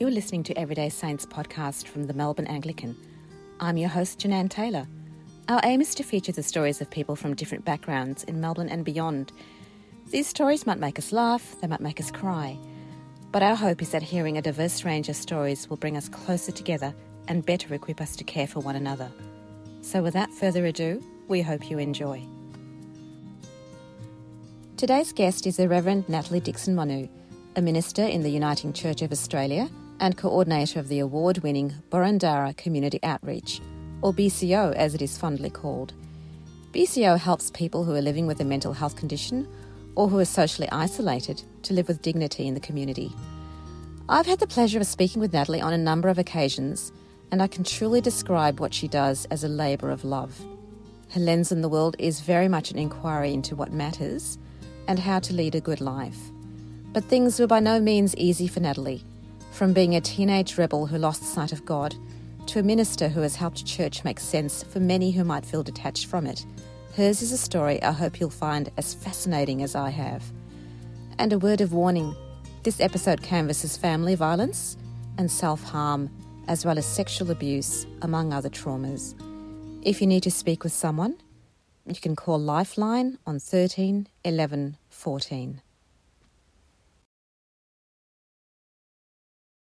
You're listening to Everyday Saints podcast from the Melbourne Anglican. I'm your host, Jenan Taylor. Our aim is to feature the stories of people from different backgrounds in Melbourne and beyond. These stories might make us laugh, they might make us cry. But our hope is that hearing a diverse range of stories will bring us closer together and better equip us to care for one another. So, without further ado, we hope you enjoy. Today's guest is the Reverend Natalie Dixon Monu, a minister in the Uniting Church of Australia and coordinator of the award winning Boroondara Community Outreach, or BCO as it is fondly called. BCO helps people who are living with a mental health condition or who are socially isolated to live with dignity in the community. I've had the pleasure of speaking with Natalie on a number of occasions, and I can truly describe what she does as a labour of love. Her lens in the world is very much an inquiry into what matters and how to lead a good life. But things were by no means easy for Natalie. From being a teenage rebel who lost sight of God to a minister who has helped church make sense for many who might feel detached from it, hers is a story I hope you'll find as fascinating as I have. And a word of warning this episode canvasses family violence and self harm, as well as sexual abuse, among other traumas. If you need to speak with someone, you can call Lifeline on 13 11 14.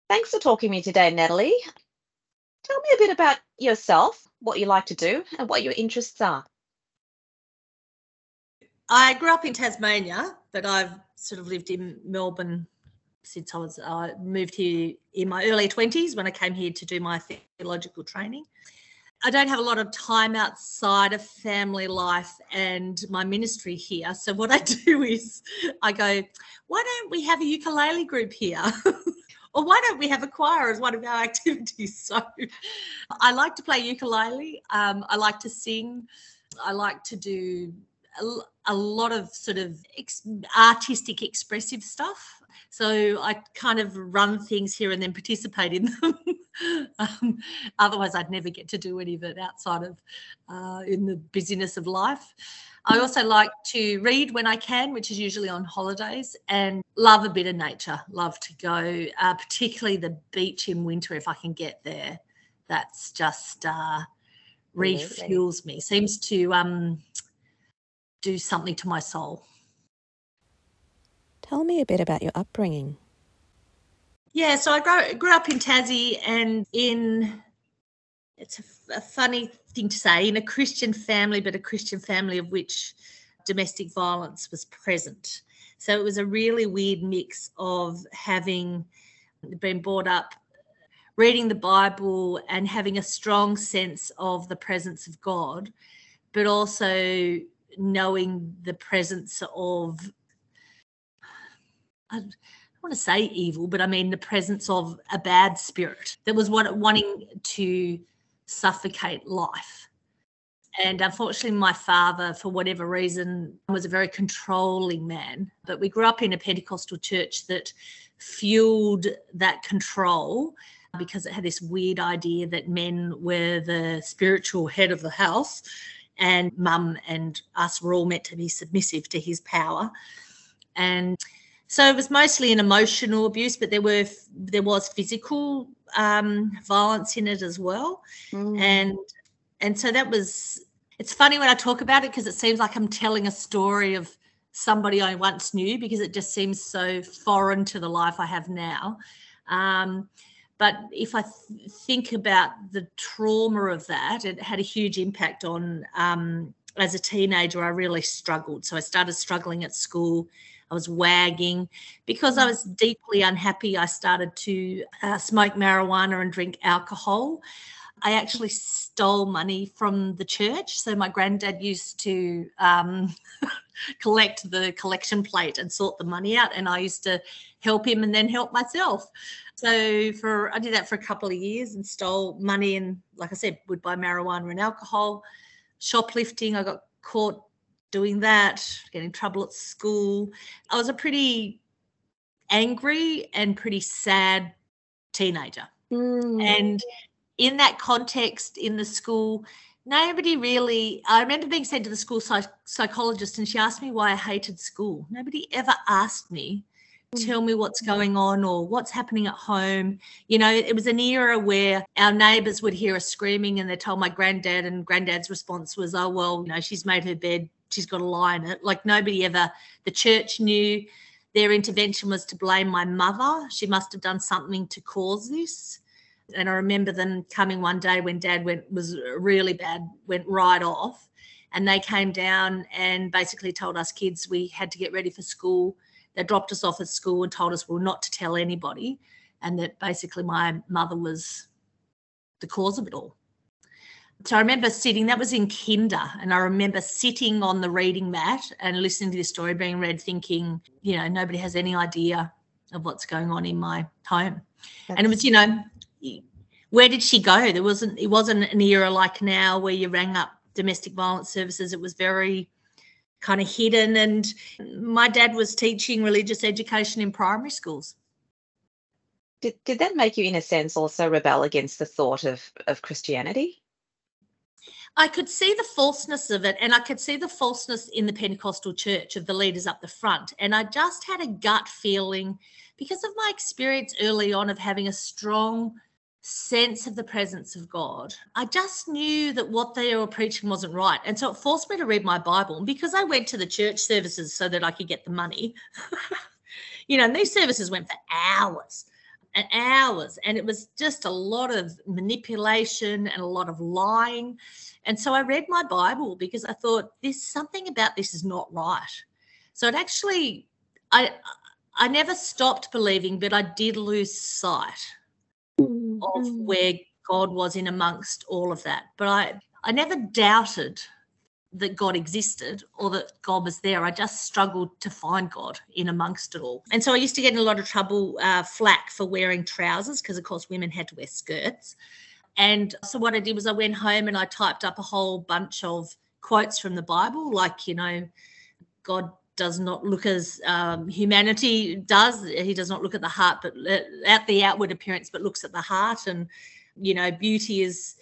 Thanks for talking to me today, Natalie. Tell me a bit about yourself, what you like to do, and what your interests are. I grew up in Tasmania, but I've sort of lived in Melbourne since I was I moved here in my early 20s when I came here to do my theological training. I don't have a lot of time outside of family life and my ministry here. So what I do is I go, why don't we have a ukulele group here? or why don't we have a choir as one of our activities? So I like to play ukulele. Um, I like to sing. I like to do a, a lot of sort of ex- artistic, expressive stuff. So I kind of run things here and then participate in them. um, otherwise, I'd never get to do any of it outside of uh, in the busyness of life. I also like to read when I can, which is usually on holidays, and love a bit of nature. Love to go, uh, particularly the beach in winter if I can get there. That's just uh, refuels me. Seems to um, do something to my soul. Tell me a bit about your upbringing. Yeah, so I grew, grew up in Tassie and in, it's a, a funny thing to say, in a Christian family, but a Christian family of which domestic violence was present. So it was a really weird mix of having been brought up reading the Bible and having a strong sense of the presence of God, but also knowing the presence of I don't want to say evil, but I mean the presence of a bad spirit that was wanting to suffocate life. And unfortunately, my father, for whatever reason, was a very controlling man. But we grew up in a Pentecostal church that fueled that control because it had this weird idea that men were the spiritual head of the house and mum and us were all meant to be submissive to his power. And so it was mostly an emotional abuse, but there were there was physical um, violence in it as well, mm. and and so that was. It's funny when I talk about it because it seems like I'm telling a story of somebody I once knew because it just seems so foreign to the life I have now. Um, but if I th- think about the trauma of that, it had a huge impact on. Um, as a teenager, I really struggled. So I started struggling at school I was wagging. Because I was deeply unhappy, I started to uh, smoke marijuana and drink alcohol. I actually stole money from the church. So my granddad used to um, collect the collection plate and sort the money out, and I used to help him and then help myself. So for I did that for a couple of years and stole money and, like I said, would buy marijuana and alcohol. Shoplifting, I got caught doing that, getting in trouble at school. I was a pretty angry and pretty sad teenager. Mm. And in that context, in the school, nobody really. I remember being sent to the school psych- psychologist, and she asked me why I hated school. Nobody ever asked me Mm. tell me what's going on or what's happening at home. You know, it was an era where our neighbors would hear us screaming and they told my granddad, and granddad's response was, Oh, well, you know, she's made her bed, she's got to lie in it. Like nobody ever, the church knew their intervention was to blame my mother. She must have done something to cause this. And I remember them coming one day when dad went, was really bad, went right off. And they came down and basically told us kids we had to get ready for school they dropped us off at school and told us we well not to tell anybody, and that basically my mother was the cause of it all. So I remember sitting, that was in kinder, and I remember sitting on the reading mat and listening to this story being read, thinking, you know, nobody has any idea of what's going on in my home. That's- and it was, you know, where did she go? There wasn't, it wasn't an era like now where you rang up domestic violence services. It was very kind of hidden. And my dad was teaching religious education in primary schools. Did, did that make you, in a sense, also rebel against the thought of, of Christianity? I could see the falseness of it, and I could see the falseness in the Pentecostal church of the leaders up the front. And I just had a gut feeling because of my experience early on of having a strong sense of the presence of God. I just knew that what they were preaching wasn't right. And so it forced me to read my Bible. And because I went to the church services so that I could get the money, you know, and these services went for hours and hours. And it was just a lot of manipulation and a lot of lying. And so I read my Bible because I thought this something about this is not right. So it actually, I, I never stopped believing, but I did lose sight mm-hmm. of mm. where God was in amongst all of that. But I, I never doubted that God existed or that God was there. I just struggled to find God in amongst it all. And so I used to get in a lot of trouble, uh, flack for wearing trousers because, of course, women had to wear skirts. And so what I did was I went home and I typed up a whole bunch of quotes from the Bible, like, you know, God does not look as um, humanity does. He does not look at the heart, but at the outward appearance, but looks at the heart. And you know, beauty is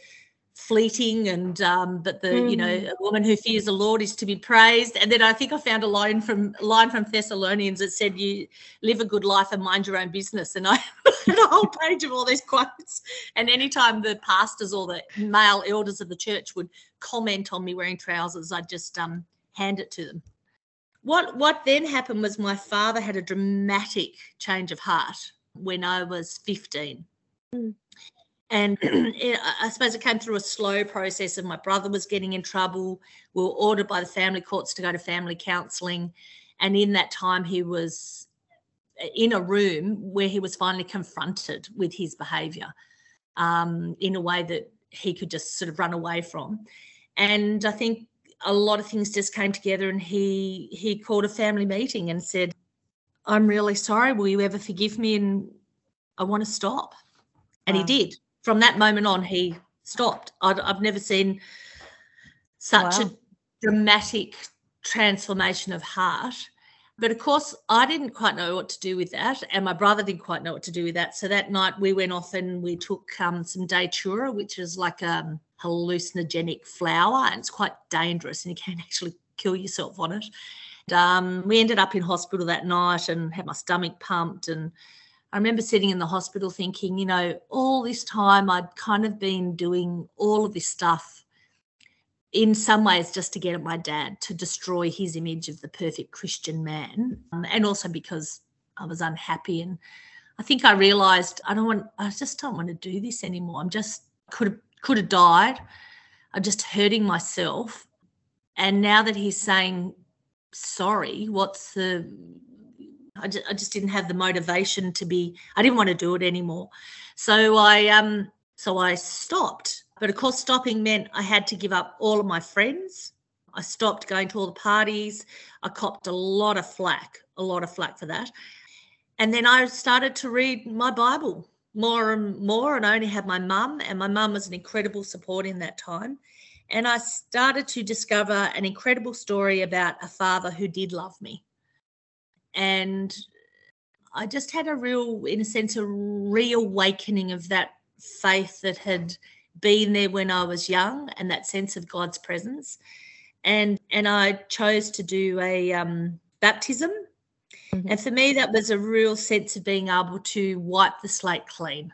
fleeting, and um, but the mm. you know, mm. a woman who fears the Lord is to be praised. And then I think I found a line from line from Thessalonians that said, "You live a good life and mind your own business." And I had a whole page of all these quotes. And anytime the pastors or the male elders of the church would comment on me wearing trousers, I'd just um, hand it to them what what then happened was my father had a dramatic change of heart when I was 15. Mm. And I suppose it came through a slow process of my brother was getting in trouble. We were ordered by the family courts to go to family counselling. And in that time, he was in a room where he was finally confronted with his behaviour um, in a way that he could just sort of run away from. And I think a lot of things just came together and he he called a family meeting and said i'm really sorry will you ever forgive me and i want to stop and wow. he did from that moment on he stopped i have never seen such wow. a dramatic transformation of heart but of course i didn't quite know what to do with that and my brother didn't quite know what to do with that so that night we went off and we took um, some datura which is like a hallucinogenic flower and it's quite dangerous and you can actually kill yourself on it. And, um, we ended up in hospital that night and had my stomach pumped. And I remember sitting in the hospital thinking, you know, all this time I'd kind of been doing all of this stuff in some ways just to get at my dad to destroy his image of the perfect Christian man. Um, and also because I was unhappy. And I think I realized I don't want, I just don't want to do this anymore. I'm just could have could have died. I'm just hurting myself. And now that he's saying sorry, what's the I just, I just didn't have the motivation to be I didn't want to do it anymore. So I um so I stopped. But of course stopping meant I had to give up all of my friends. I stopped going to all the parties. I copped a lot of flack, a lot of flack for that. And then I started to read my Bible more and more. And I only had my mum, and my mum was an incredible support in that time. And I started to discover an incredible story about a father who did love me. And I just had a real, in a sense, a reawakening of that faith that had been there when I was young and that sense of God's presence. And and I chose to do a um, baptism Mm-hmm. And for me, that was a real sense of being able to wipe the slate clean.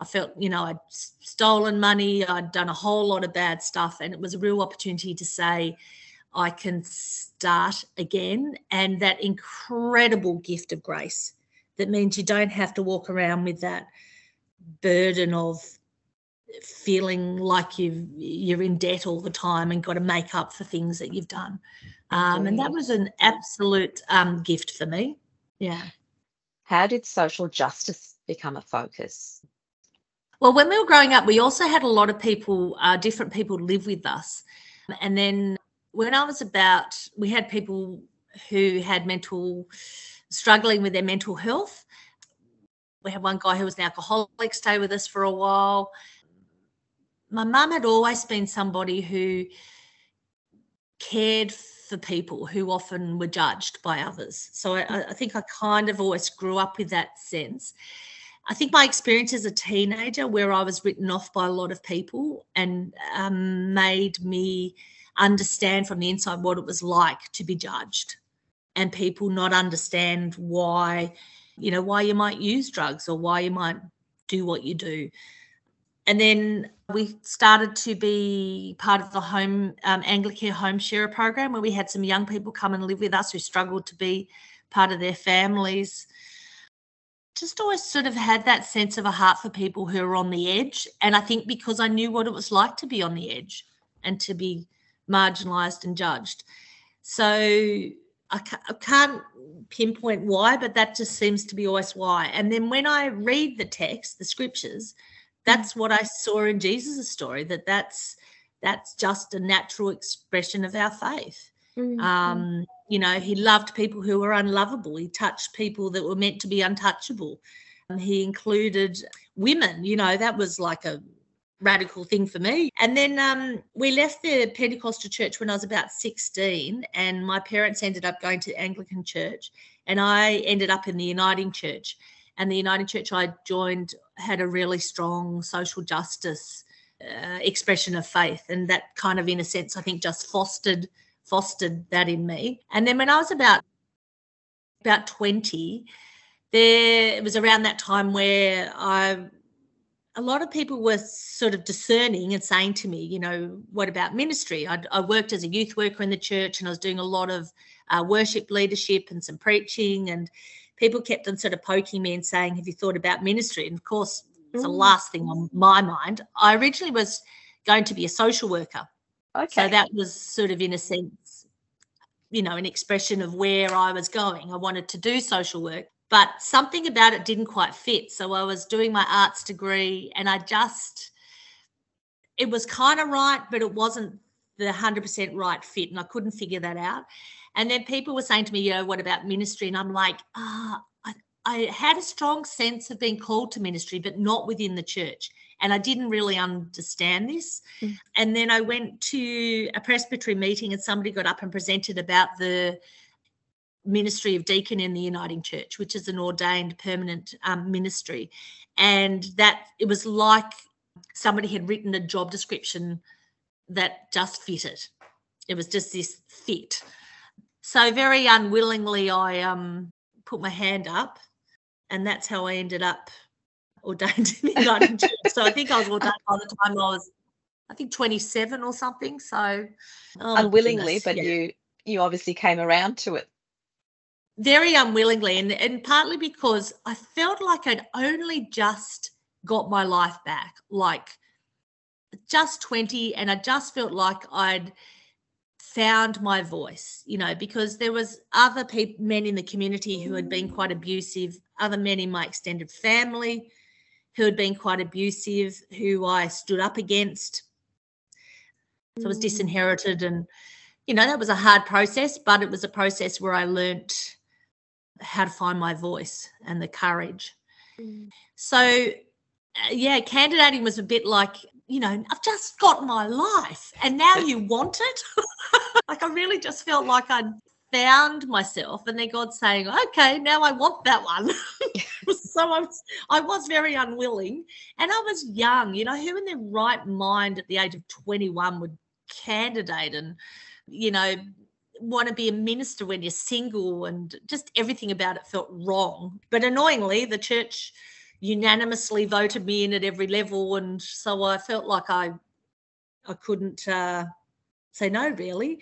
I felt, you know, I'd stolen money, I'd done a whole lot of bad stuff, and it was a real opportunity to say, I can start again. And that incredible gift of grace that means you don't have to walk around with that burden of feeling like you you're in debt all the time and got to make up for things that you've done. Um, and that was an absolute um, gift for me. Yeah. How did social justice become a focus? Well, when we were growing up, we also had a lot of people, uh, different people live with us. And then when I was about, we had people who had mental, struggling with their mental health. We had one guy who was an alcoholic stay with us for a while. My mum had always been somebody who cared for people who often were judged by others. So I, I, think I kind of always grew up with that sense. I think my experience as a teenager, where I was written off by a lot of people and um, made me understand from the inside what it was like to be judged and people not understand why, you know, why you might use drugs or why you might do what you do. And then we started to be part of the home um, Anglicare home sharer program where we had some young people come and live with us who struggled to be part of their families. Just always sort of had that sense of a heart for people who are on the edge. And I think because I knew what it was like to be on the edge and to be marginalized and judged. So I can't pinpoint why, but that just seems to be always why. And then when I read the text, the scriptures, that's what I saw in Jesus' story. That that's that's just a natural expression of our faith. Mm-hmm. Um, you know, he loved people who were unlovable. He touched people that were meant to be untouchable. And he included women. You know, that was like a radical thing for me. And then um, we left the Pentecostal church when I was about 16, and my parents ended up going to the Anglican church, and I ended up in the Uniting Church. And the Uniting Church I joined had a really strong social justice uh, expression of faith, and that kind of, in a sense, I think, just fostered fostered that in me. And then when I was about about 20, there it was around that time where I a lot of people were sort of discerning and saying to me, you know, what about ministry? I'd, i worked as a youth worker in the church and I was doing a lot of uh, worship leadership and some preaching. And people kept on sort of poking me and saying, Have you thought about ministry? And of course, it's the last thing on my mind. I originally was going to be a social worker. Okay. So that was sort of, in a sense, you know, an expression of where I was going. I wanted to do social work but something about it didn't quite fit. So I was doing my arts degree and I just, it was kind of right, but it wasn't the 100% right fit. And I couldn't figure that out. And then people were saying to me, you know, what about ministry? And I'm like, ah, I, I had a strong sense of being called to ministry, but not within the church. And I didn't really understand this. Mm. And then I went to a presbytery meeting and somebody got up and presented about the ministry of deacon in the Uniting Church, which is an ordained permanent um, ministry. And that it was like somebody had written a job description that just fitted. It was just this fit. So very unwillingly, I um, put my hand up, and that's how I ended up ordained in the Uniting Church. So I think I was ordained by the time I was, I think, 27 or something. So oh, unwillingly, goodness, but yeah. you you obviously came around to it very unwillingly and, and partly because i felt like i'd only just got my life back like just 20 and i just felt like i'd found my voice you know because there was other people men in the community who had been quite abusive other men in my extended family who had been quite abusive who i stood up against so I was mm. disinherited and you know that was a hard process but it was a process where i learnt how to find my voice and the courage. Mm. So, uh, yeah, candidating was a bit like, you know, I've just got my life and now you want it. like, I really just felt like I'd found myself and then God saying, okay, now I want that one. so I was, I was very unwilling and I was young. You know, who in their right mind at the age of 21 would candidate and, you know, want to be a minister when you're single and just everything about it felt wrong. But annoyingly, the church unanimously voted me in at every level and so I felt like I I couldn't uh, say no really.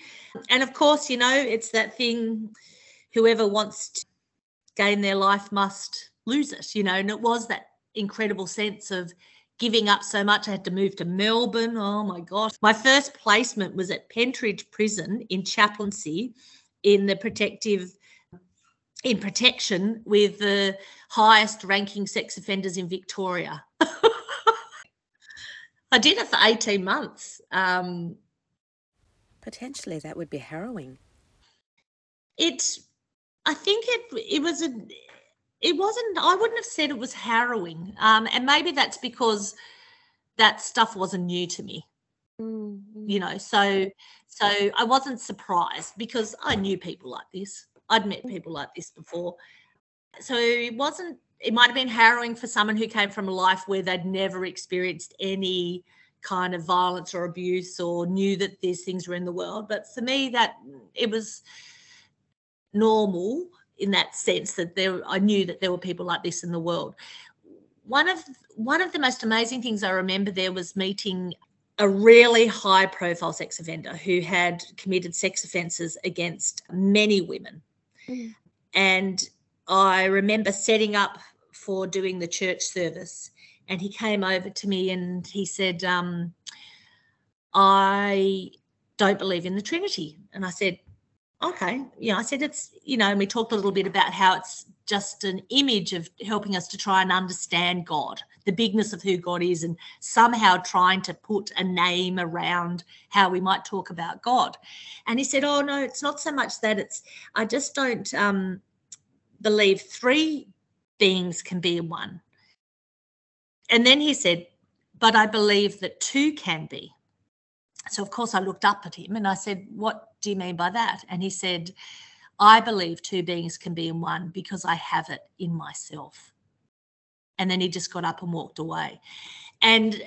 And of course, you know, it's that thing whoever wants to gain their life must lose it, you know, and it was that incredible sense of giving up so much. I had to move to Melbourne. Oh my gosh. My first placement was at Pentridge Prison in chaplaincy in the protective in protection with the highest ranking sex offenders in Victoria. I did it for 18 months. Um, Potentially that would be harrowing. It I think it it was a it wasn't i wouldn't have said it was harrowing. Um, and maybe that's because that stuff wasn't new to me. Mm-hmm. you know so so i wasn't surprised because i knew people like this. I'd met people like this before. So it wasn't it might have been harrowing for someone who came from a life where they'd never experienced any kind of violence or abuse or knew that these things were in the world. But for me that it was normal in that sense that there I knew that there were people like this in the world. One of one of the most amazing things I remember there was meeting a really high profile sex offender who had committed sex offences against many women. Mm. And I remember setting up for doing the church service and he came over to me and he said, um, I don't believe in the Trinity. And I said, okay. You know i said it's you know and we talked a little bit about how it's just an image of helping us to try and understand god the bigness of who god is and somehow trying to put a name around how we might talk about god. And he said oh no it's not so much that. It's i just don't um, believe three beings can be one. And then he said but i believe that two can be. So, of course, I looked up at him and I said, What do you mean by that? And he said, I believe two beings can be in one because I have it in myself. And then he just got up and walked away. And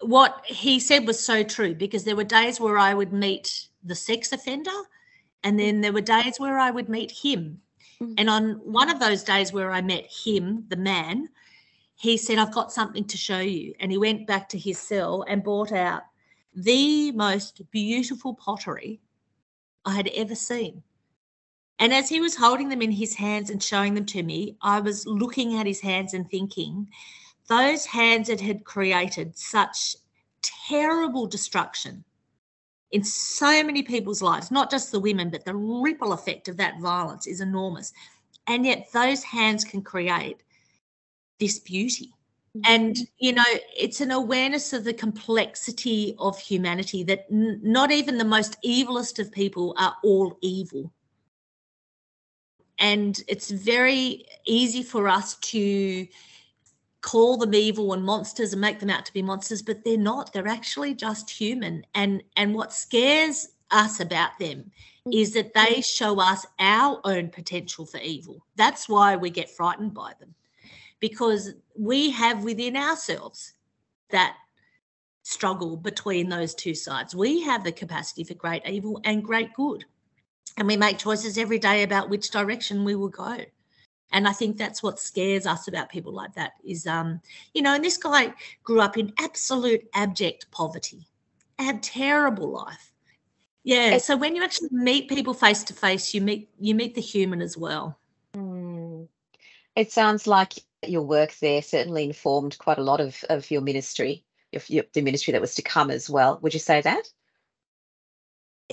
what he said was so true because there were days where I would meet the sex offender, and then there were days where I would meet him. Mm. And on one of those days where I met him, the man, he said, I've got something to show you. And he went back to his cell and brought out the most beautiful pottery I had ever seen. And as he was holding them in his hands and showing them to me, I was looking at his hands and thinking, those hands that had created such terrible destruction in so many people's lives, not just the women, but the ripple effect of that violence is enormous. And yet, those hands can create this beauty and mm-hmm. you know it's an awareness of the complexity of humanity that n- not even the most evilest of people are all evil. And it's very easy for us to call them evil and monsters and make them out to be monsters but they're not. They're actually just human. And and what scares us about them is that they mm-hmm. show us our own potential for evil. That's why we get frightened by them because we have within ourselves that struggle between those two sides. We have the capacity for great evil and great good. And we make choices every day about which direction we will go. And I think that's what scares us about people like that is, um, you know, and this guy grew up in absolute abject poverty, a terrible life. Yeah. So when you actually meet people face to face, you meet you meet the human as well. Mm. It sounds like your work there certainly informed quite a lot of, of your ministry, your, your, the ministry that was to come as well. Would you say that?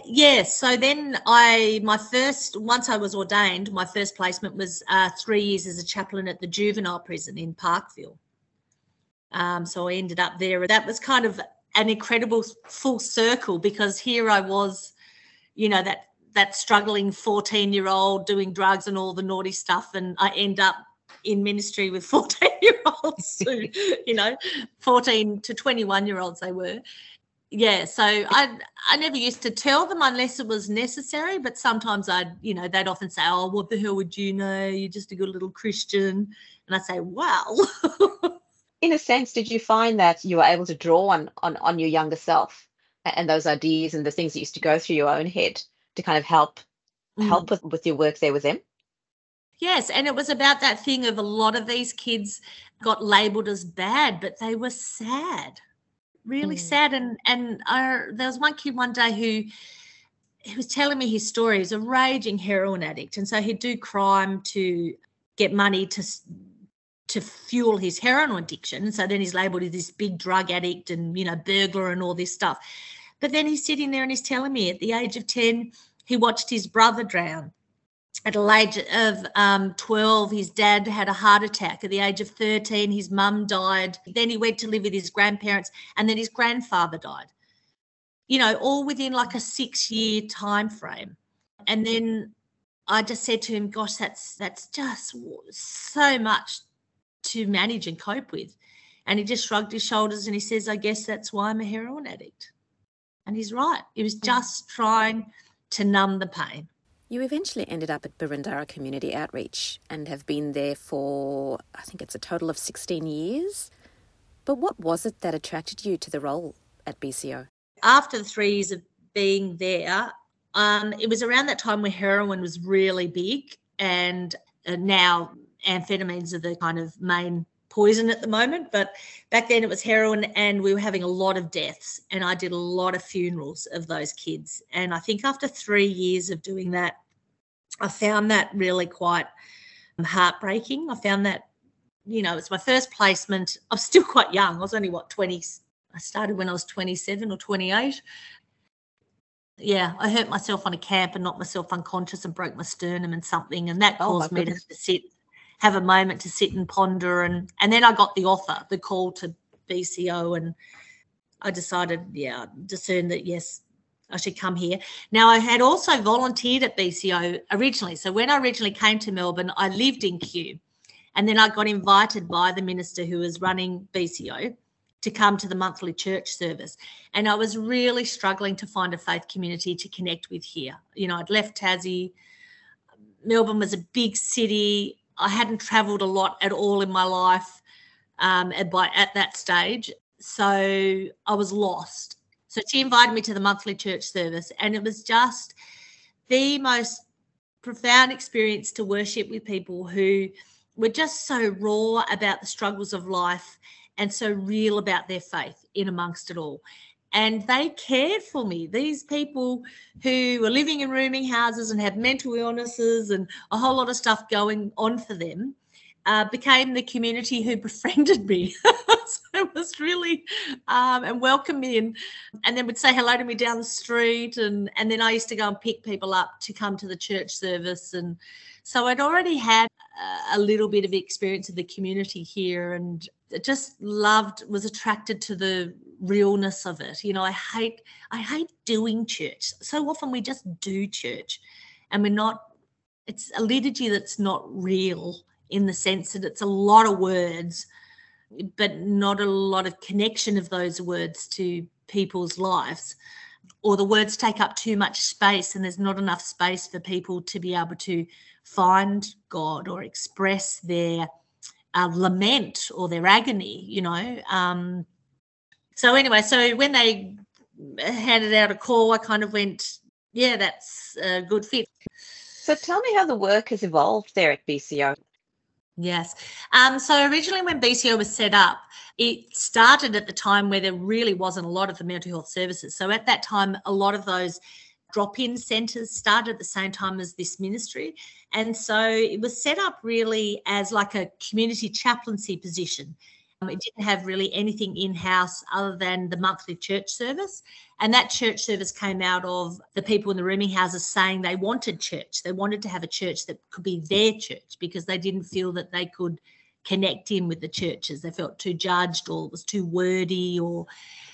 Yes. So then I, my first, once I was ordained, my first placement was uh, three years as a chaplain at the juvenile prison in Parkville. Um, so I ended up there. That was kind of an incredible full circle because here I was, you know, that that struggling 14 year old doing drugs and all the naughty stuff and i end up in ministry with 14 year olds who, you know, 14 to 21 year olds they were. Yeah, so I I never used to tell them unless it was necessary, but sometimes I'd, you know, they'd often say, Oh, what the hell would you know? You're just a good little Christian. And I'd say, Well In a sense, did you find that you were able to draw on on, on your younger self and those ideas and the things that used to go through your own head to kind of help help mm. with, with your work there with them? Yes, and it was about that thing of a lot of these kids got labelled as bad, but they were sad, really mm. sad. And and I, there was one kid one day who he was telling me his story. He's a raging heroin addict, and so he'd do crime to get money to to fuel his heroin addiction. And so then he's labelled as this big drug addict and you know burglar and all this stuff. But then he's sitting there and he's telling me at the age of ten he watched his brother drown at the age of um, 12, his dad had a heart attack. At the age of 13, his mum died. Then he went to live with his grandparents, and then his grandfather died. You know, all within like a six-year time frame. And then I just said to him, "Gosh, that's that's just so much to manage and cope with." And he just shrugged his shoulders and he says, "I guess that's why I'm a heroin addict." And he's right. He was hmm. just trying to numb the pain. You eventually ended up at Boroondara Community Outreach and have been there for, I think it's a total of 16 years. But what was it that attracted you to the role at BCO? After the three years of being there, um, it was around that time where heroin was really big, and uh, now amphetamines are the kind of main poison at the moment. But back then it was heroin, and we were having a lot of deaths, and I did a lot of funerals of those kids. And I think after three years of doing that, I found that really quite um, heartbreaking. I found that, you know, it's my first placement. I'm still quite young. I was only what 20. I started when I was 27 or 28. Yeah, I hurt myself on a camp and knocked myself unconscious and broke my sternum and something, and that oh, caused me to sit have a moment to sit and ponder and and then I got the offer, the call to BCO and I decided, yeah, discerned that yes, I should come here. Now I had also volunteered at BCO originally. So when I originally came to Melbourne, I lived in Kew. And then I got invited by the minister who was running BCO to come to the monthly church service. And I was really struggling to find a faith community to connect with here. You know, I'd left Tassie. Melbourne was a big city. I hadn't traveled a lot at all in my life um, at, by, at that stage. So I was lost. So she invited me to the monthly church service, and it was just the most profound experience to worship with people who were just so raw about the struggles of life and so real about their faith in amongst it all and they cared for me. These people who were living in rooming houses and had mental illnesses and a whole lot of stuff going on for them uh, became the community who befriended me. so it was really um, and welcomed me and and then would say hello to me down the street and and then I used to go and pick people up to come to the church service and so I'd already had a little bit of experience of the community here and just loved was attracted to the realness of it. You know i hate i hate doing church. So often we just do church and we're not it's a liturgy that's not real in the sense that it's a lot of words but not a lot of connection of those words to people's lives. Or the words take up too much space and there's not enough space for people to be able to find god or express their uh, lament or their agony you know um, so anyway, so when they handed out a call, I kind of went, yeah, that's a good fit. So tell me how the work has evolved there at BCO. Yes. Um, so originally, when BCO was set up, it started at the time where there really wasn't a lot of the mental health services. So at that time, a lot of those drop in centres started at the same time as this ministry. And so it was set up really as like a community chaplaincy position. Um, it didn't have really anything in house other than the monthly church service. And that church service came out of the people in the rooming houses saying they wanted church. They wanted to have a church that could be their church because they didn't feel that they could connect in with the churches. They felt too judged or it was too wordy or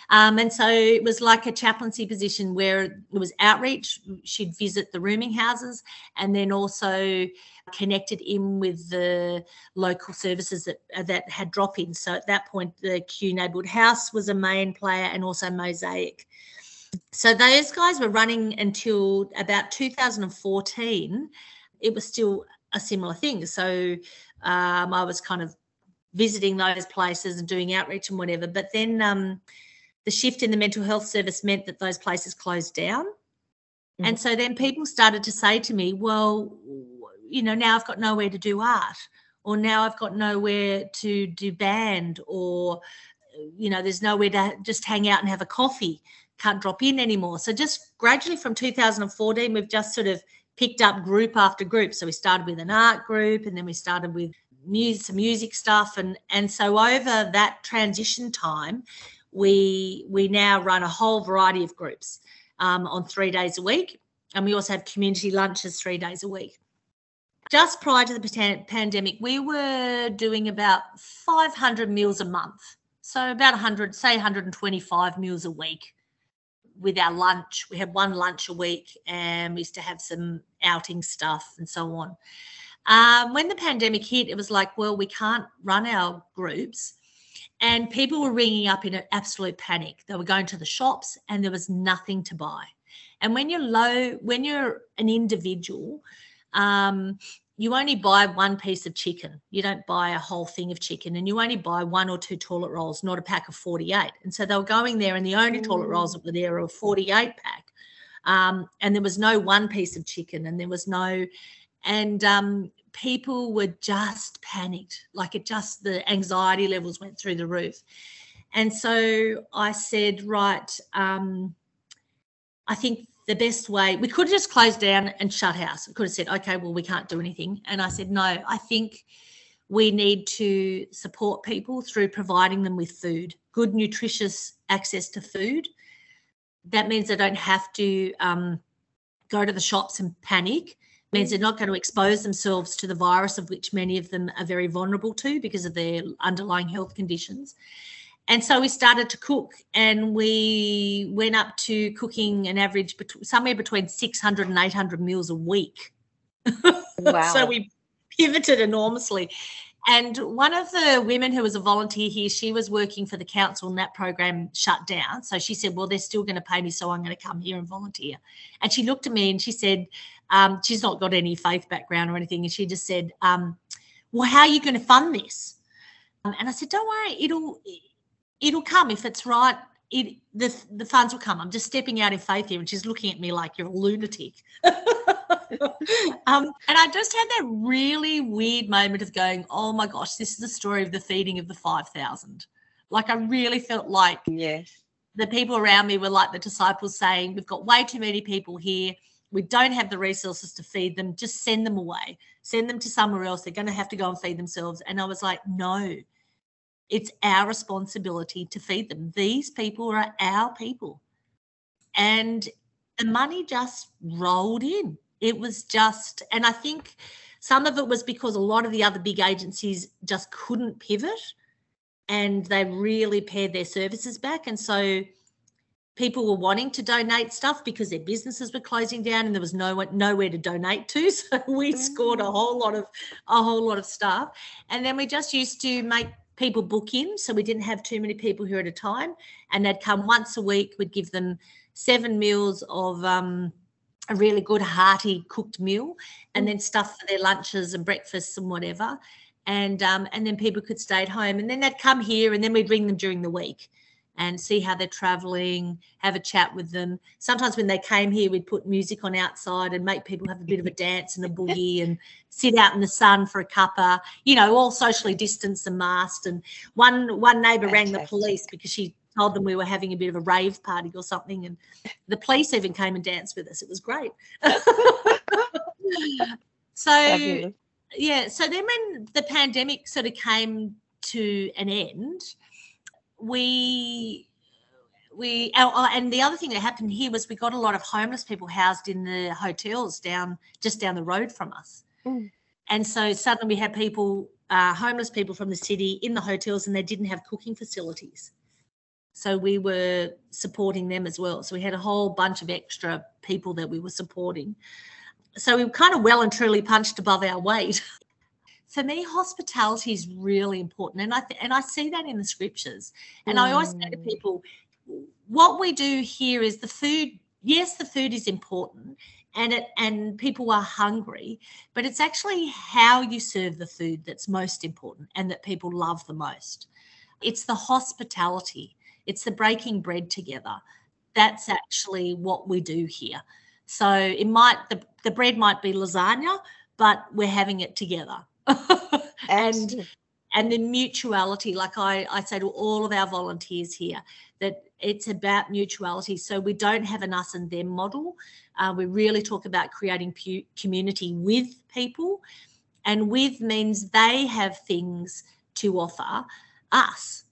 um, and so it was like a chaplaincy position where it was outreach. She'd visit the rooming houses and then also connected in with the local services that that had drop in. So at that point, the Kew Neighbourhood House was a main player and also Mosaic. So those guys were running until about 2014. It was still a similar thing. So um, I was kind of visiting those places and doing outreach and whatever. But then um, the shift in the mental health service meant that those places closed down. Mm-hmm. And so then people started to say to me, well, you know, now I've got nowhere to do art, or now I've got nowhere to do band, or, you know, there's nowhere to just hang out and have a coffee, can't drop in anymore. So just gradually from 2014, we've just sort of picked up group after group. So we started with an art group and then we started with music, some music stuff. And, and so over that transition time, we, we now run a whole variety of groups um, on three days a week. And we also have community lunches three days a week. Just prior to the pandemic, we were doing about 500 meals a month. So about 100, say 125 meals a week with our lunch. We had one lunch a week and we used to have some outing stuff and so on. Um, when the pandemic hit, it was like, well, we can't run our groups. And people were ringing up in an absolute panic. They were going to the shops and there was nothing to buy. And when you're low, when you're an individual, um, you only buy one piece of chicken. You don't buy a whole thing of chicken, and you only buy one or two toilet rolls, not a pack of 48. And so they were going there, and the only toilet rolls that were there were a 48 pack. Um, and there was no one piece of chicken, and there was no, and um, people were just panicked. Like it just, the anxiety levels went through the roof. And so I said, right, um, I think the best way we could have just closed down and shut house. We could have said, okay, well, we can't do anything. And I said, no, I think we need to support people through providing them with food, good, nutritious access to food. That means they don't have to um, go to the shops and panic. Means mm. they're not going to expose themselves to the virus, of which many of them are very vulnerable to because of their underlying health conditions. And so we started to cook and we went up to cooking an average bet- somewhere between 600 and 800 meals a week. Wow. so we pivoted enormously. And one of the women who was a volunteer here, she was working for the council and that program shut down. So she said, Well, they're still going to pay me, so I'm going to come here and volunteer. And she looked at me and she said, um, She's not got any faith background or anything. And she just said, um, Well, how are you going to fund this? Um, and I said, Don't worry, it'll it'll come if it's right. It the the funds will come. I'm just stepping out in faith here, and she's looking at me like you're a lunatic. um, and I just had that really weird moment of going, "Oh my gosh, this is the story of the feeding of the five thousand. Like I really felt like yes, the people around me were like the disciples saying, "We've got way too many people here. We don't have the resources to feed them. Just send them away. Send them to somewhere else. They're going to have to go and feed themselves." And I was like, "No." It's our responsibility to feed them. These people are our people. And the money just rolled in. It was just, and I think some of it was because a lot of the other big agencies just couldn't pivot and they really pared their services back. And so people were wanting to donate stuff because their businesses were closing down and there was no nowhere to donate to. So we scored a mm. whole lot of a whole lot of stuff. And then we just used to make people book in. So we didn't have too many people here at a time. And they'd come once a week. We'd give them seven meals of um, a really good, hearty cooked meal, and mm. then stuff for their lunches and breakfasts and whatever. And um, and then people could stay at home, and then they'd come here, and then we'd ring them during the week and see how they're traveling, have a chat with them. Sometimes when they came here, we'd put music on outside and make people have a bit of a dance and a boogie and sit out in the sun for a cuppa, you know, all socially distanced and masked. And one one neighbour rang the police because she told them we were having a bit of a rave party or something. And the police even came and danced with us. It was great. so yeah, so then when the pandemic sort of came to an end, we we and the other thing that happened here was we got a lot of homeless people housed in the hotels down just down the road from us mm. and so suddenly we had people uh, homeless people from the city in the hotels and they didn't have cooking facilities so we were supporting them as well so we had a whole bunch of extra people that we were supporting so we were kind of well and truly punched above our weight for me, hospitality is really important, and I th- and I see that in the scriptures. And mm. I always say to mm. people, what we do here is the food. Yes, the food is important, and it and people are hungry, but it's actually how you serve the food that's most important, and that people love the most. It's the hospitality. It's the breaking bread together. That's actually what we do here. So it might the, the bread might be lasagna, but we're having it together. and and the mutuality, like I, I say to all of our volunteers here, that it's about mutuality. So we don't have an us and them model. Uh, we really talk about creating pu- community with people. And with means they have things to offer us,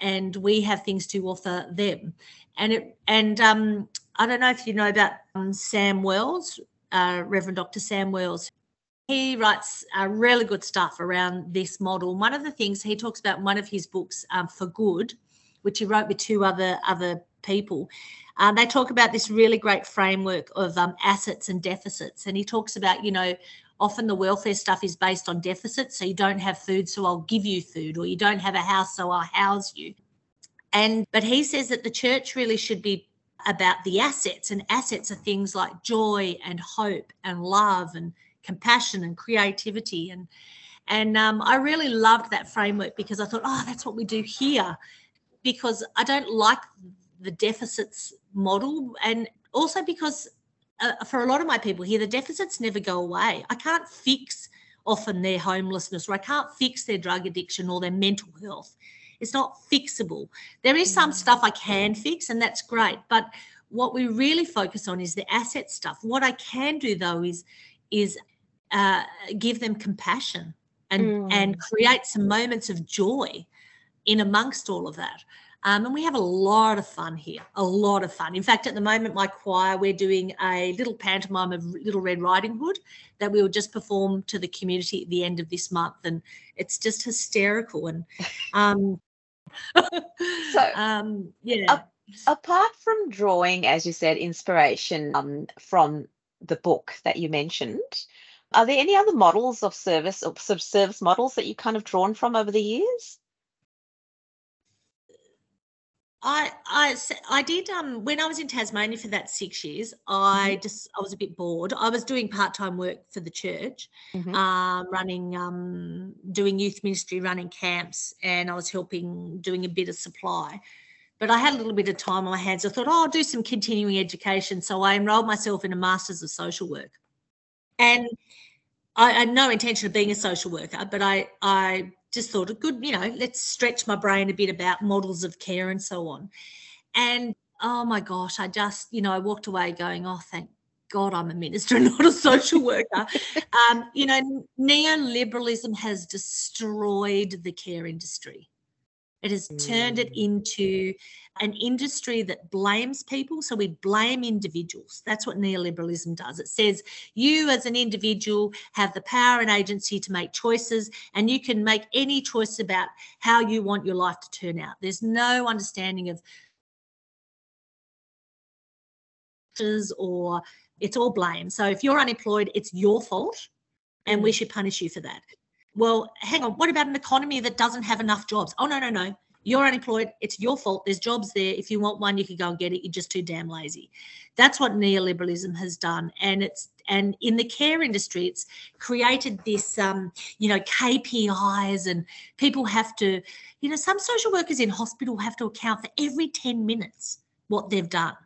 and we have things to offer them. And it and um, I don't know if you know about um, Sam Wells, uh, Reverend Dr. Sam Wells. He writes uh, really good stuff around this model. One of the things he talks about in one of his books, um, For Good, which he wrote with two other other people. Um, they talk about this really great framework of um, assets and deficits, and he talks about you know often the welfare stuff is based on deficits. So you don't have food, so I'll give you food, or you don't have a house, so I'll house you. And but he says that the church really should be about the assets, and assets are things like joy and hope and love and compassion and creativity and and um, I really loved that framework because I thought, oh, that's what we do here. Because I don't like the deficits model, and also because uh, for a lot of my people here, the deficits never go away. I can't fix often their homelessness or I can't fix their drug addiction or their mental health. It's not fixable. There is some stuff I can fix, and that's great. But what we really focus on is the asset stuff. What I can do though is is uh, give them compassion and mm. and create some moments of joy in amongst all of that. Um, and we have a lot of fun here, a lot of fun. In fact, at the moment, my choir, we're doing a little pantomime of Little Red Riding Hood that we will just perform to the community at the end of this month. And it's just hysterical. And um, so, um, yeah. apart from drawing, as you said, inspiration um, from the book that you mentioned, are there any other models of service or service models that you kind of drawn from over the years? I I I did um when I was in Tasmania for that six years. I mm-hmm. just I was a bit bored. I was doing part time work for the church, mm-hmm. um, running um doing youth ministry, running camps, and I was helping doing a bit of supply. But I had a little bit of time on my hands. I thought, oh, I'll do some continuing education. So I enrolled myself in a master's of social work, and I had no intention of being a social worker, but I I just thought a good, you know, let's stretch my brain a bit about models of care and so on. And oh my gosh, I just, you know, I walked away going, oh, thank God I'm a minister not a social worker. um, you know, neoliberalism has destroyed the care industry. It has turned it mm. into an industry that blames people. So we blame individuals. That's what neoliberalism does. It says you, as an individual, have the power and agency to make choices, and you can make any choice about how you want your life to turn out. There's no understanding of or it's all blame. So if you're unemployed, it's your fault, and we mm. should punish you for that well, hang on, what about an economy that doesn't have enough jobs? Oh, no, no, no. You're unemployed. It's your fault. There's jobs there. If you want one, you can go and get it. You're just too damn lazy. That's what neoliberalism has done. And it's and in the care industry, it's created this um, you know, KPIs and people have to, you know, some social workers in hospital have to account for every 10 minutes what they've done.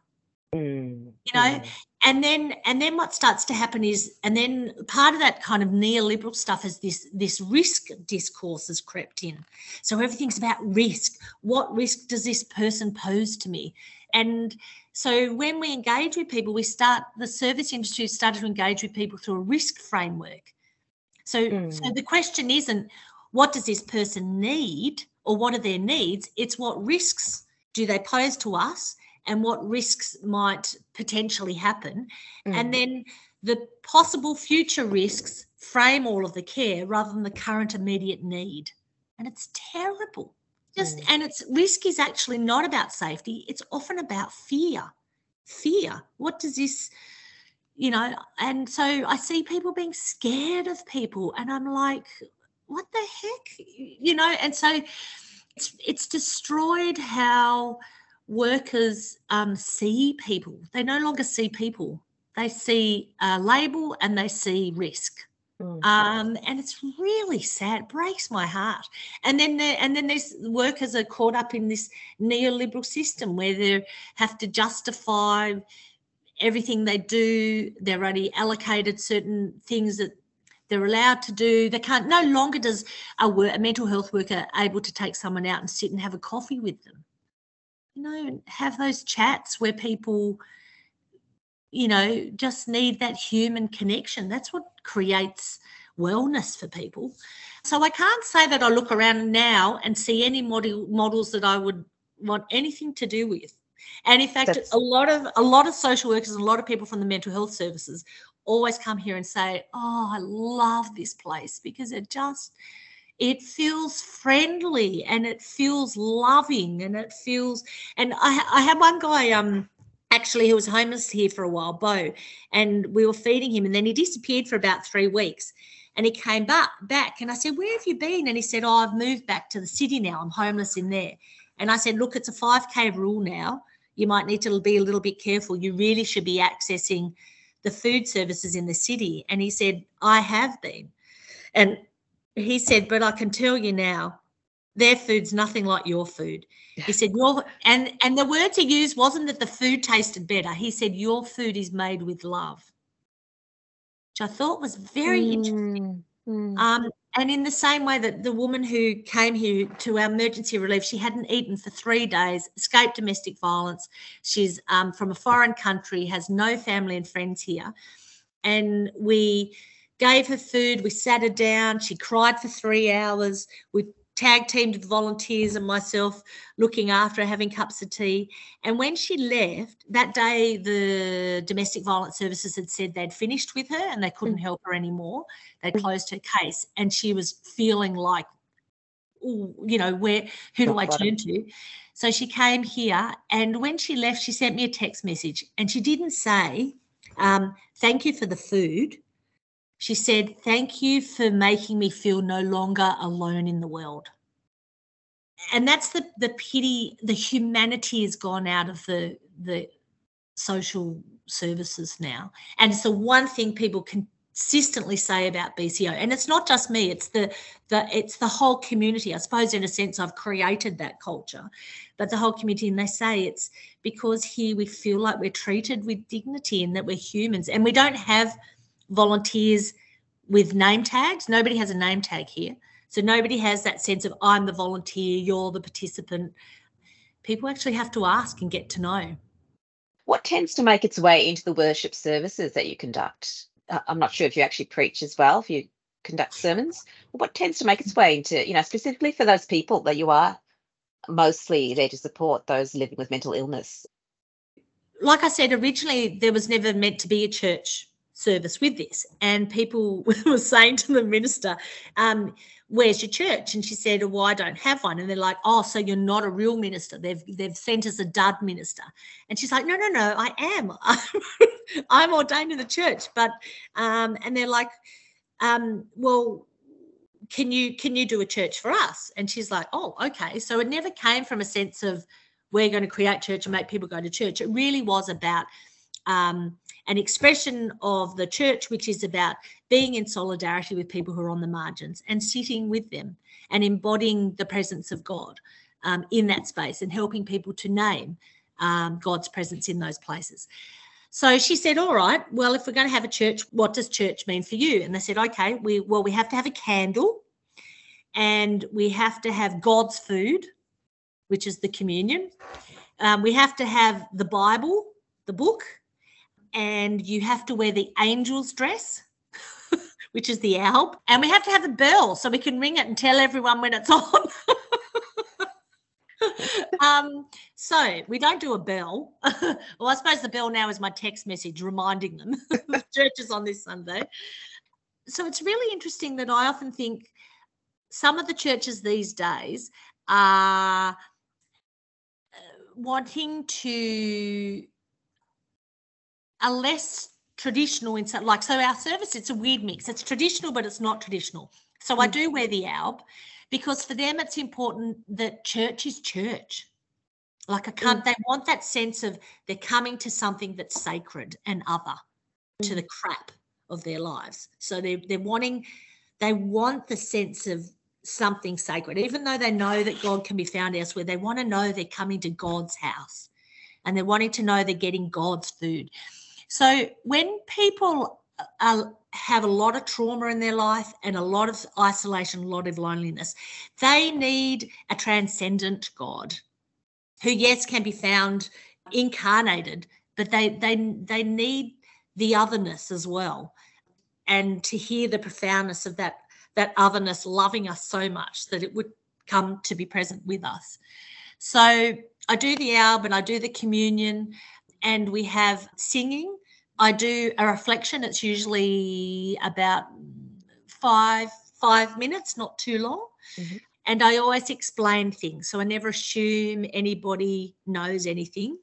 Mm, you know, yeah and then and then what starts to happen is and then part of that kind of neoliberal stuff is this this risk discourse has crept in. So everything's about risk. What risk does this person pose to me? And so when we engage with people we start the service industry started to engage with people through a risk framework. So mm. so the question isn't what does this person need or what are their needs? It's what risks do they pose to us and what risks might potentially happen. Mm. And then the possible future risks frame all of the care rather than the current immediate need. And it's terrible. Just mm. and it's risk is actually not about safety, it's often about fear. Fear. What does this you know, and so I see people being scared of people and I'm like what the heck? You know, and so it's it's destroyed how workers um, see people. They no longer see people. They see a label and they see risk. Mm. Um, and it's really sad. It breaks my heart. And then and then these workers are caught up in this neoliberal system where they have to justify everything they do. They're only allocated certain things that they're allowed to do. They can't. No longer does a, a mental health worker able to take someone out and sit and have a coffee with them. You know, have those chats where people, you know, just need that human connection. That's what creates wellness for people. So I can't say that I look around now and see any model models that I would want anything to do with. And in fact, That's... a lot of a lot of social workers and a lot of people from the mental health services always come here and say, "Oh, I love this place because it just it feels friendly and it feels loving and it feels." And I I had one guy um actually he was homeless here for a while, Bo, and we were feeding him, and then he disappeared for about three weeks. And he came back back and I said, Where have you been? And he said, Oh, I've moved back to the city now. I'm homeless in there. And I said, Look, it's a 5K rule now. You might need to be a little bit careful. You really should be accessing the food services in the city. And he said, I have been. And he said, But I can tell you now, their food's nothing like your food. He said, Your and and the words he used wasn't that the food tasted better. He said, Your food is made with love which I thought was very mm, interesting. Mm. Um, and in the same way that the woman who came here to our emergency relief, she hadn't eaten for three days, escaped domestic violence. She's um, from a foreign country, has no family and friends here. And we gave her food, we sat her down, she cried for three hours. We tag teamed with volunteers and myself looking after her, having cups of tea. And when she left, that day the domestic violence services had said they'd finished with her and they couldn't mm. help her anymore. They'd closed her case. And she was feeling like, you know, where who do I turn to? So she came here and when she left, she sent me a text message and she didn't say, um, thank you for the food she said, Thank you for making me feel no longer alone in the world. And that's the, the pity, the humanity has gone out of the, the social services now. And it's the one thing people consistently say about BCO. And it's not just me, it's the the it's the whole community. I suppose in a sense I've created that culture, but the whole community and they say it's because here we feel like we're treated with dignity and that we're humans and we don't have volunteers with name tags. Nobody has a name tag here. So nobody has that sense of I'm the volunteer, you're the participant. People actually have to ask and get to know. What tends to make its way into the worship services that you conduct? Uh, I'm not sure if you actually preach as well, if you conduct sermons. What tends to make its way into, you know, specifically for those people that you are mostly there to support those living with mental illness? Like I said, originally there was never meant to be a church service with this. And people were saying to the minister, um, where's your church? And she said, oh, well, I don't have one. And they're like, oh, so you're not a real minister. They've they've sent us a dud minister. And she's like, no, no, no, I am. I'm ordained in the church. But um, and they're like, um, well, can you can you do a church for us? And she's like, oh, okay. So it never came from a sense of we're going to create church and make people go to church. It really was about um, an expression of the church, which is about being in solidarity with people who are on the margins and sitting with them and embodying the presence of God um, in that space and helping people to name um, God's presence in those places. So she said, "All right, well, if we're going to have a church, what does church mean for you?" And they said, "Okay, we well, we have to have a candle, and we have to have God's food, which is the communion. Um, we have to have the Bible, the book, and you have to wear the angel's dress, which is the alb, and we have to have a bell so we can ring it and tell everyone when it's on. um, so we don't do a bell. well, I suppose the bell now is my text message reminding them the church is on this Sunday. So it's really interesting that I often think some of the churches these days are uh, wanting to are less traditional in like so our service it's a weird mix it's traditional but it's not traditional so i mm. do wear the alb because for them it's important that church is church like i can't mm. they want that sense of they're coming to something that's sacred and other mm. to the crap of their lives so they're, they're wanting they want the sense of something sacred even though they know that god can be found elsewhere they want to know they're coming to god's house and they're wanting to know they're getting god's food So when people uh, are, have a lot of trauma in their life and a lot of isolation, a lot of loneliness, they need a transcendent God who, yes, can be found incarnated, but they they they need the otherness as well, and to hear the profoundness of that that otherness loving us so much that it would come to be present with us. So I do the hour, and I do the communion, and we have singing. I do a reflection. It's usually about five five minutes, not too long. Mm-hmm. And I always explain things. So I never assume anybody knows anything.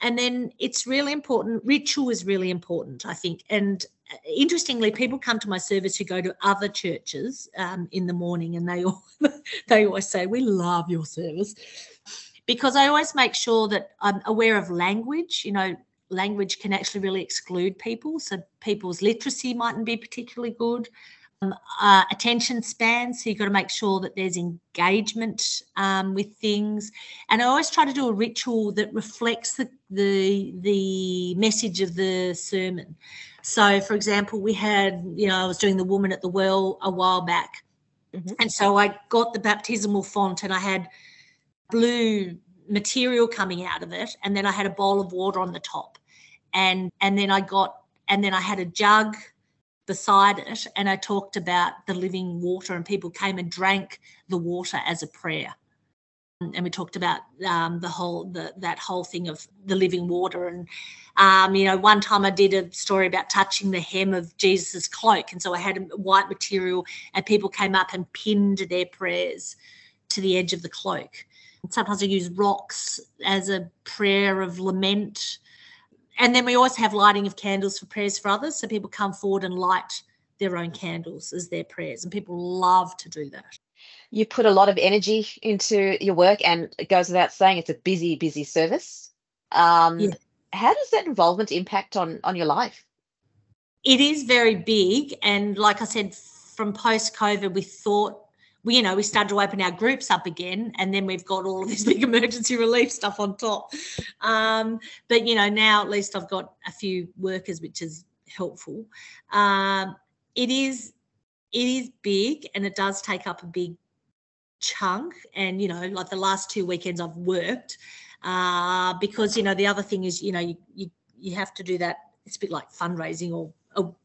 And then it's really important. Ritual is really important, I think. And uh, interestingly, people come to my service who go to other churches um, in the morning, and they all, they always say, "We love your service," because I always make sure that I'm aware of language. You know, language can actually really exclude people, so people's literacy mightn't be particularly good um, uh, attention span. So you've got to make sure that there's engagement um, with things. And I always try to do a ritual that reflects the, the, the message of the sermon. So, for example, we had, you know, I was doing the woman at the well a while back. Mm-hmm. And so I got the baptismal font and I had blue material coming out of it. And then I had a bowl of water on the top. And and then I got and then I had a jug beside it and I talked about the living water and people came and drank the water as a prayer. And we talked about um, the whole the, that whole thing of the living water and um, you know one time I did a story about touching the hem of Jesus's cloak and so I had white material and people came up and pinned their prayers to the edge of the cloak. Sometimes I use rocks as a prayer of lament and then we always have lighting of candles for prayers for others. So people come forward and light their own candles as their prayers. And people love to do that. You put a lot of energy into your work, and it goes without saying it's a busy, busy service. Um, yeah. How does that involvement impact on on your life? It is very big, and like I said, from post COVID, we thought we, you know, we started to open our groups up again, and then we've got all of this big emergency relief stuff on top. Um, but you know, now at least I've got a few workers, which is helpful. Um, it is, it is big, and it does take up a big chunk. And you know, like the last two weekends I've worked, uh, because you know the other thing is, you know, you you, you have to do that. It's a bit like fundraising or, or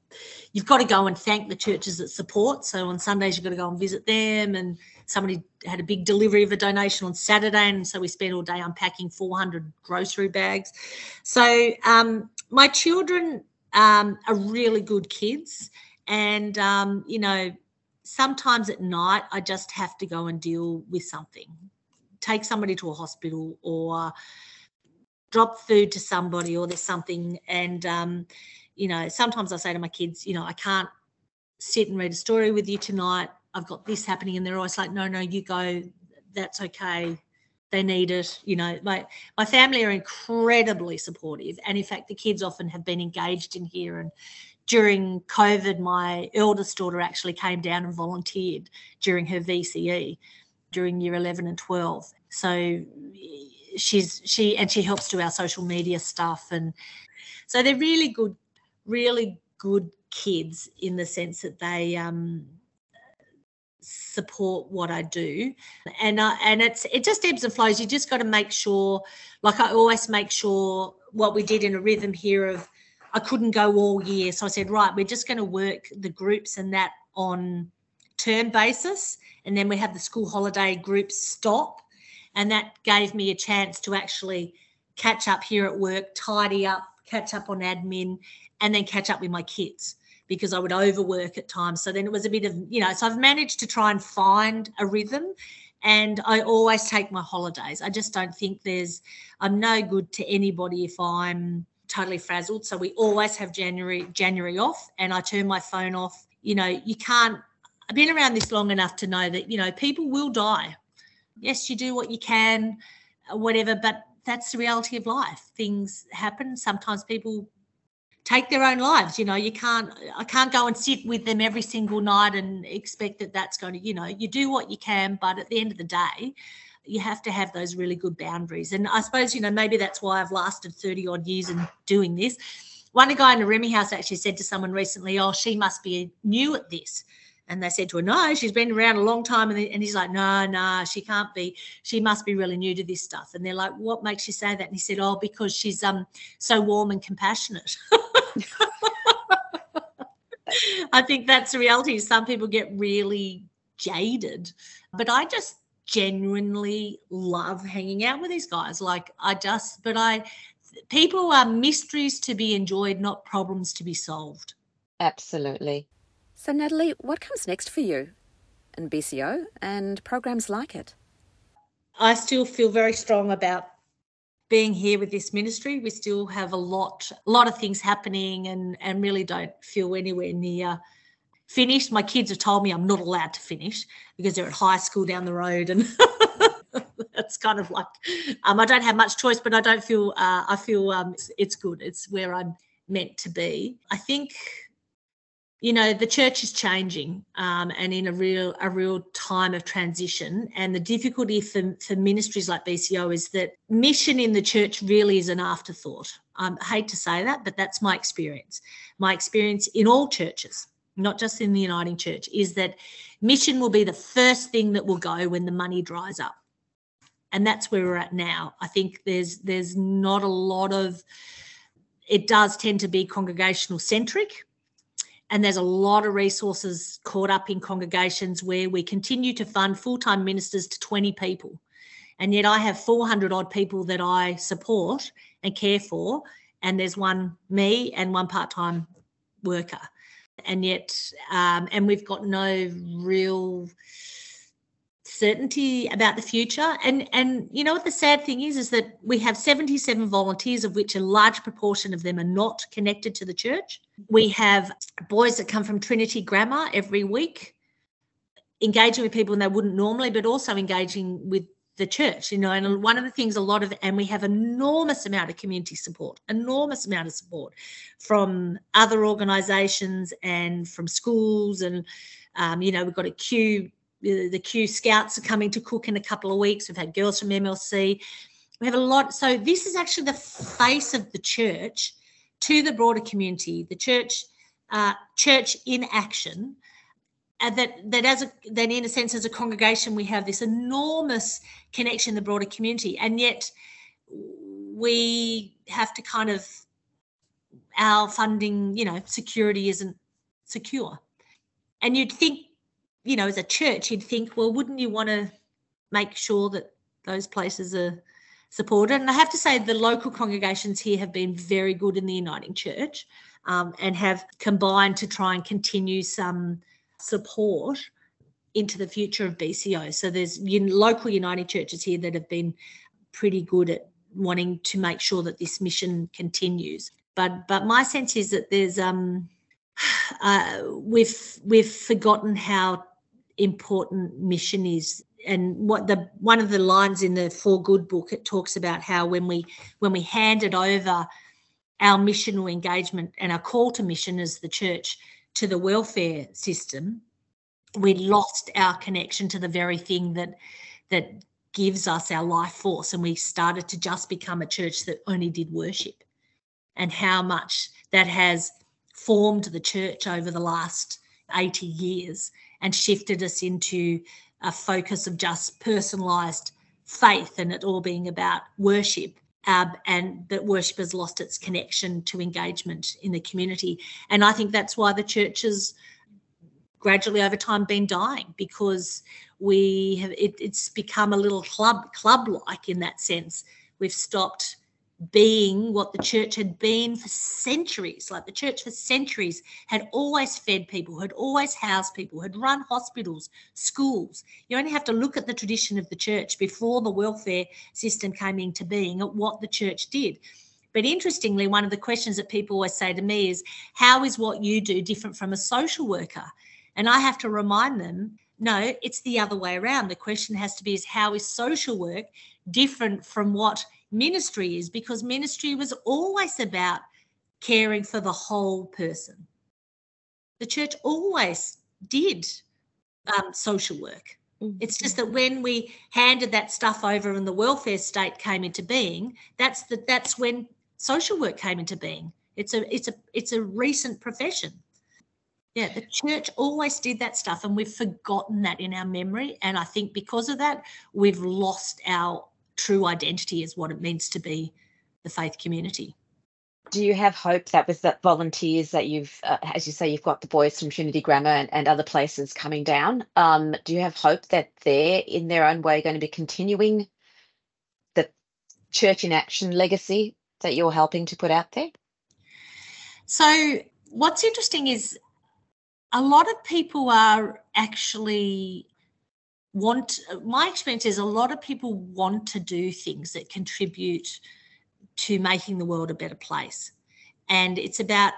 you've got to go and thank the churches that support. So on Sundays, you've got to go and visit them. And somebody had a big delivery of a donation on Saturday. And so we spent all day unpacking 400 grocery bags. So um, my children um, are really good kids. And, um, you know, sometimes at night, I just have to go and deal with something, take somebody to a hospital or drop food to somebody or there's something. And, um, you know, sometimes I say to my kids, you know, I can't sit and read a story with you tonight. I've got this happening. And they're always like, no, no, you go. That's okay. They need it. You know, my, my family are incredibly supportive. And in fact, the kids often have been engaged in here. And during COVID, my eldest daughter actually came down and volunteered during her VCE during year 11 and 12. So she's, she, and she helps do our social media stuff. And so they're really good really good kids in the sense that they um, support what I do, and uh, and it's it just ebbs and flows. You just got to make sure, like I always make sure what we did in a rhythm here of I couldn't go all year, so I said right, we're just going to work the groups and that on term basis, and then we have the school holiday groups stop, and that gave me a chance to actually catch up here at work, tidy up, catch up on admin, and then catch up with my kids because I would overwork at times. So then it was a bit of, you know, so I've managed to try and find a rhythm and I always take my holidays. I just don't think there's, I'm no good to anybody if I'm totally frazzled. So we always have January, January off and I turn my phone off. You know, you can't, I've been around this long enough to know that, you know, people will die. Yes, you do what you can, whatever, but that's the reality of life. Things happen. Sometimes people take their own lives you know you can't i can't go and sit with them every single night and expect that that's going to you know you do what you can but at the end of the day you have to have those really good boundaries and i suppose you know maybe that's why i've lasted 30 odd years in doing this one guy in the Remy house actually said to someone recently, "Oh, she must be new at this." And they said to her, "No, she's been around a long time." And, and he's like, "No, no, she can't be. She must be really new to this stuff." And they're like, "What makes you say that?" And he said, "Oh, because she's um so warm and compassionate." I think that's the reality. Some people get really jaded, but I just genuinely love hanging out with these guys. Like I just, but I, people are mysteries to be enjoyed, not problems to be solved. Absolutely. So, Natalie, what comes next for you and BCO and programs like it? I still feel very strong about being here with this ministry. We still have a lot, a lot of things happening, and and really don't feel anywhere near finished. My kids have told me I'm not allowed to finish because they're at high school down the road, and that's kind of like um, I don't have much choice, but I don't feel uh, I feel um, it's, it's good. It's where I'm meant to be. I think you know the church is changing um, and in a real a real time of transition and the difficulty for, for ministries like bco is that mission in the church really is an afterthought um, i hate to say that but that's my experience my experience in all churches not just in the Uniting Church, is that mission will be the first thing that will go when the money dries up. And that's where we're at now. I think there's there's not a lot of it does tend to be congregational centric. And there's a lot of resources caught up in congregations where we continue to fund full time ministers to 20 people. And yet I have 400 odd people that I support and care for. And there's one me and one part time worker and yet um, and we've got no real certainty about the future. And and you know what the sad thing is is that we have 77 volunteers of which a large proportion of them are not connected to the church. We have boys that come from trinity grammar every week engaging with people and they wouldn't normally but also engaging with the church you know and one of the things a lot of and we have enormous amount of community support enormous amount of support from other organizations and from schools and um, you know we've got a a Kew the Kew scouts are coming to cook in a couple of weeks. We've had girls from mlc we have a lot so this is actually the face of the church to the broader community. The church uh, church in action and that that as a that in a sense as a congregation we have this enormous connection in the broader community. And yet we have to kind of our funding you know security isn't secure. And you'd think you know as a church you'd think well wouldn't you want to make sure that those places are supported and i have to say the local congregations here have been very good in the uniting church um, and have combined to try and continue some support into the future of BCO. So there's local United churches here that have been pretty good at wanting to make sure that this mission continues. But but my sense is that there's um uh, we've we've forgotten how important mission is. And what the one of the lines in the for good book it talks about how when we when we handed over our missional engagement and our call to mission as the church to the welfare system, we lost our connection to the very thing that that gives us our life force. And we started to just become a church that only did worship. And how much that has formed the church over the last 80 years and shifted us into a focus of just personalized faith and it all being about worship um, and that worship has lost its connection to engagement in the community. And I think that's why the church has gradually over time been dying because we have it, it's become a little club club like in that sense. We've stopped being what the church had been for centuries. Like the church for centuries had always fed people, had always housed people, had run hospitals, schools. You only have to look at the tradition of the church before the welfare system came into being at what the church did. But interestingly, one of the questions that people always say to me is, How is what you do different from a social worker? And I have to remind them, no, it's the other way around. The question has to be is how is social work different from what ministry is because ministry was always about caring for the whole person. The church always did um, social work. Mm-hmm. It's just that when we handed that stuff over and the welfare state came into being, that's the, that's when social work came into being. It's a it's a it's a recent profession. Yeah, the church always did that stuff, and we've forgotten that in our memory. And I think because of that, we've lost our true identity is what it means to be the faith community. Do you have hope that with the volunteers that you've, uh, as you say, you've got the boys from Trinity Grammar and, and other places coming down? Um, do you have hope that they're in their own way going to be continuing the church in action legacy that you're helping to put out there? So, what's interesting is a lot of people are actually want my experience is a lot of people want to do things that contribute to making the world a better place. And it's about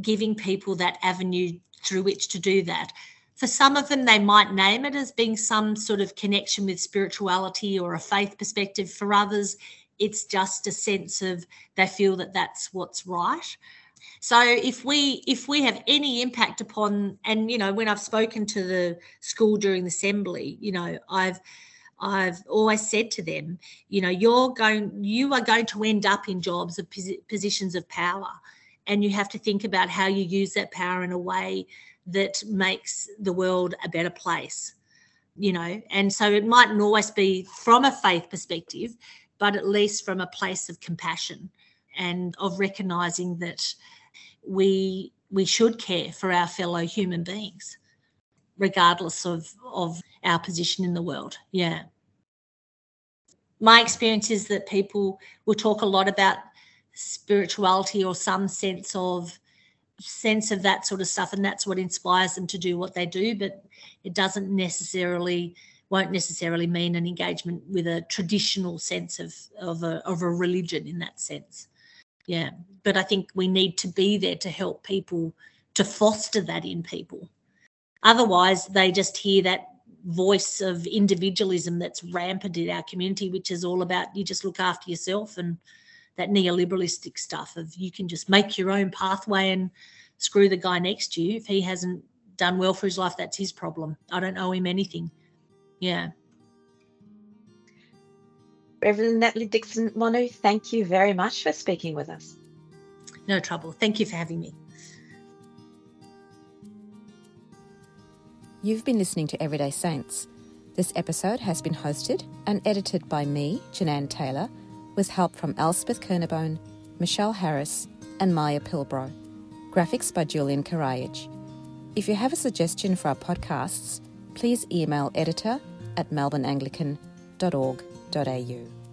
giving people that avenue through which to do that. For some of them they might name it as being some sort of connection with spirituality or a faith perspective. For others it's just a sense of they feel that that's what's right so if we if we have any impact upon, and you know, when I've spoken to the school during the assembly, you know, I've I've always said to them, you know, you're going, you are going to end up in jobs of positions of power, and you have to think about how you use that power in a way that makes the world a better place, you know. And so it mightn't always be from a faith perspective, but at least from a place of compassion and of recognizing that we we should care for our fellow human beings regardless of of our position in the world. Yeah. My experience is that people will talk a lot about spirituality or some sense of sense of that sort of stuff and that's what inspires them to do what they do but it doesn't necessarily won't necessarily mean an engagement with a traditional sense of of a, of a religion in that sense. Yeah but i think we need to be there to help people to foster that in people. Otherwise they just hear that voice of individualism that's rampant in our community which is all about you just look after yourself and that neoliberalistic stuff of you can just make your own pathway and screw the guy next to you if he hasn't done well for his life that's his problem. I don't owe him anything. Yeah. Reverend Natalie Dixon Monu, thank you very much for speaking with us. No trouble. Thank you for having me. You've been listening to Everyday Saints. This episode has been hosted and edited by me, Jenan Taylor, with help from Elspeth Kernebone, Michelle Harris, and Maya Pilbro. Graphics by Julian Karajich. If you have a suggestion for our podcasts, please email editor at melbourneanglican.org.au.